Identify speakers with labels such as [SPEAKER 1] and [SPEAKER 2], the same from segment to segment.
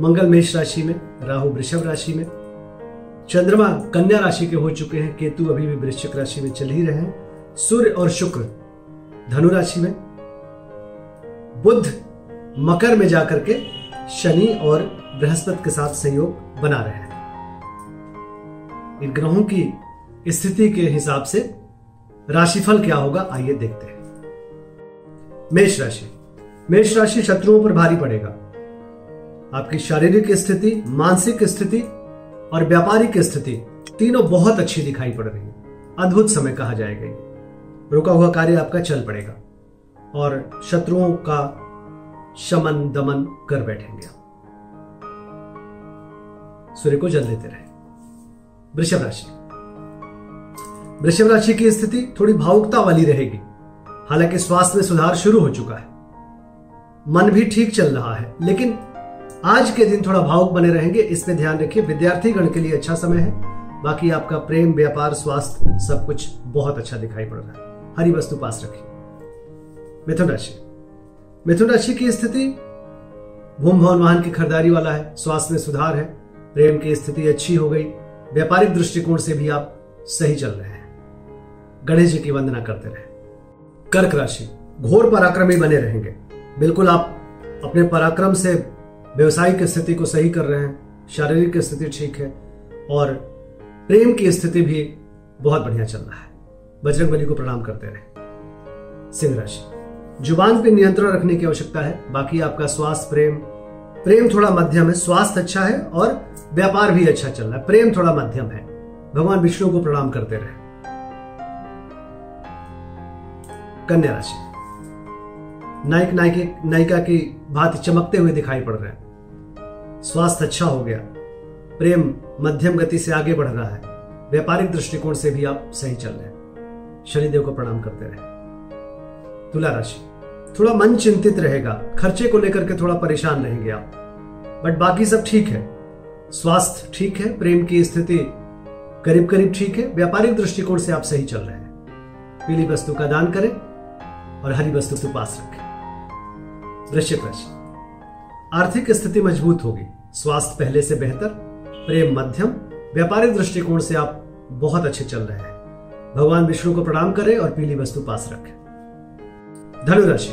[SPEAKER 1] मंगल मेष राशि में, राहु वृषभ राशि में, चंद्रमा कन्या राशि के हो चुके हैं, केतु अभी भी वृश्चिक राशि में चल ही रहे हैं, सूर्य और शुक्र धनु राशि में बुद्ध मकर में जाकर के शनि और बृहस्पति के साथ संयोग बना रहे हैं। इन ग्रहों की स्थिति के हिसाब से राशिफल क्या होगा, आइए देखते हैं। मेष राशि। मेष राशि शत्रुओं पर भारी पड़ेगा। आपकी शारीरिक स्थिति, मानसिक स्थिति और व्यापारिक स्थिति तीनों बहुत अच्छी दिखाई पड़ रही है। अद्भुत समय कहा जाएगा रुका हुआ कार्य आपका चल पड़ेगा और शत्रुओं का शमन दमन कर बैठेंगे आप। सूर्य को जल देते रहे। वृषभ राशि। वृषभ राशि की स्थिति थोड़ी भावुकता वाली रहेगी। हालाँकि स्वास्थ्य में सुधार शुरू हो चुका है। मन भी ठीक चल रहा है, लेकिन आज के दिन थोड़ा भावुक बने रहेंगे इस पे ध्यान रखिए विद्यार्थी गण के लिए अच्छा समय है। बाकी आपका प्रेम, व्यापार, स्वास्थ्य, सब कुछ बहुत अच्छा दिखाई पड़ रहा है। हरी वस्तु पास रखिए। मिथुन राशि। मिथुन राशि की स्थिति, भूम भवन वाहन की खरीदारी वाला है, स्वास्थ्य में सुधार है, प्रेम की स्थिति अच्छी हो गई, व्यापारिक दृष्टिकोण से भी आप सही चल रहे हैं। गणेश जी की वंदना करते रहे। कर्क राशि। घोर पराक्रमी बने रहेंगे। बिल्कुल आप अपने पराक्रम से व्यवसायिक स्थिति को सही कर रहे हैं, शारीरिक स्थिति ठीक है, और प्रेम की स्थिति भी बहुत बढ़िया चल रहा है। बजरंग बली को प्रणाम करते रहे। सिंह राशि। ज़ुबान पे नियंत्रण रखने की आवश्यकता है, बाकी आपका स्वास्थ्य, प्रेम। प्रेम थोड़ा मध्यम है, स्वास्थ्य अच्छा है और व्यापार भी अच्छा चल रहा है। प्रेम थोड़ा मध्यम है। भगवान विष्णु को प्रणाम करते रहे। कन्या राशि। नायक, नायिके, नायिका की भांति चमकते हुए दिखाई पड़ रहे हैं। स्वास्थ्य अच्छा हो गया। प्रेम मध्यम गति से आगे बढ़ रहा है। व्यापारिक दृष्टिकोण से भी आप सही चल रहे हैं। शनिदेव को प्रणाम करते रहे। तुला राशि। थोड़ा मन चिंतित रहेगा। खर्चे को लेकर के थोड़ा परेशान रहेंगे आप। बट बाकी सब ठीक है। स्वास्थ्य ठीक है। प्रेम की स्थिति करीब करीब ठीक है। व्यापारिक दृष्टिकोण से आप सही चल रहे हैं। पीली वस्तु का दान करें और हरी वस्तु के पास रखें। वृश्चिक राशि आर्थिक स्थिति मज़बूत होगी। स्वास्थ्य पहले से बेहतर, प्रेम मध्यम, व्यापारिक दृष्टिकोण से आप बहुत अच्छे चल रहे हैं। भगवान विष्णु को प्रणाम करें और पीली वस्तु पास रखें। धनुराशि।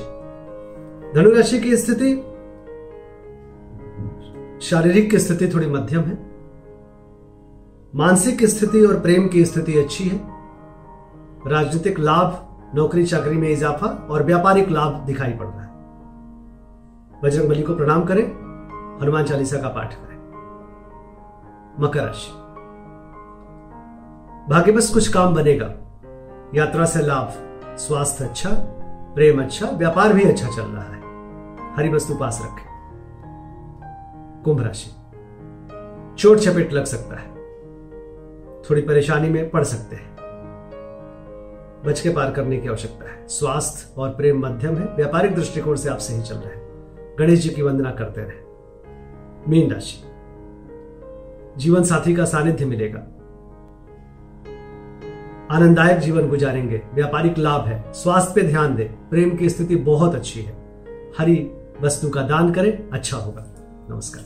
[SPEAKER 1] धनुराशि की स्थिति शारीरिक की स्थिति थोड़ी मध्यम है। मानसिक स्थिति और प्रेम की स्थिति अच्छी है। राजनीतिक लाभ नौकरी चाकरी में इजाफा और व्यापारिक लाभ दिखाई पड़ रहा है। बजरंग बली को प्रणाम करें, हनुमान चालीसा का पाठ करें। मकर राशि। भाग्य बस कुछ काम बनेगा। यात्रा से लाभ, स्वास्थ्य अच्छा प्रेम अच्छा व्यापार भी अच्छा चल रहा है। हरी वस्तु पास रखें। कुंभ राशि। चोट चपेट लग सकता है। थोड़ी परेशानी में पड़ सकते हैं। बच के पार करने की आवश्यकता है। स्वास्थ्य और प्रेम मध्यम है। व्यापारिक दृष्टिकोण से आप सही चल रहे हैं। गणेश जी की वंदना करते रहे। मीन राशि। जीवन साथी का सानिध्य मिलेगा। आनंददायक जीवन गुजारेंगे। व्यापारिक लाभ है। स्वास्थ्य पे ध्यान दें। प्रेम की स्थिति बहुत अच्छी है। हरी वस्तु का दान करें। अच्छा होगा। नमस्कार।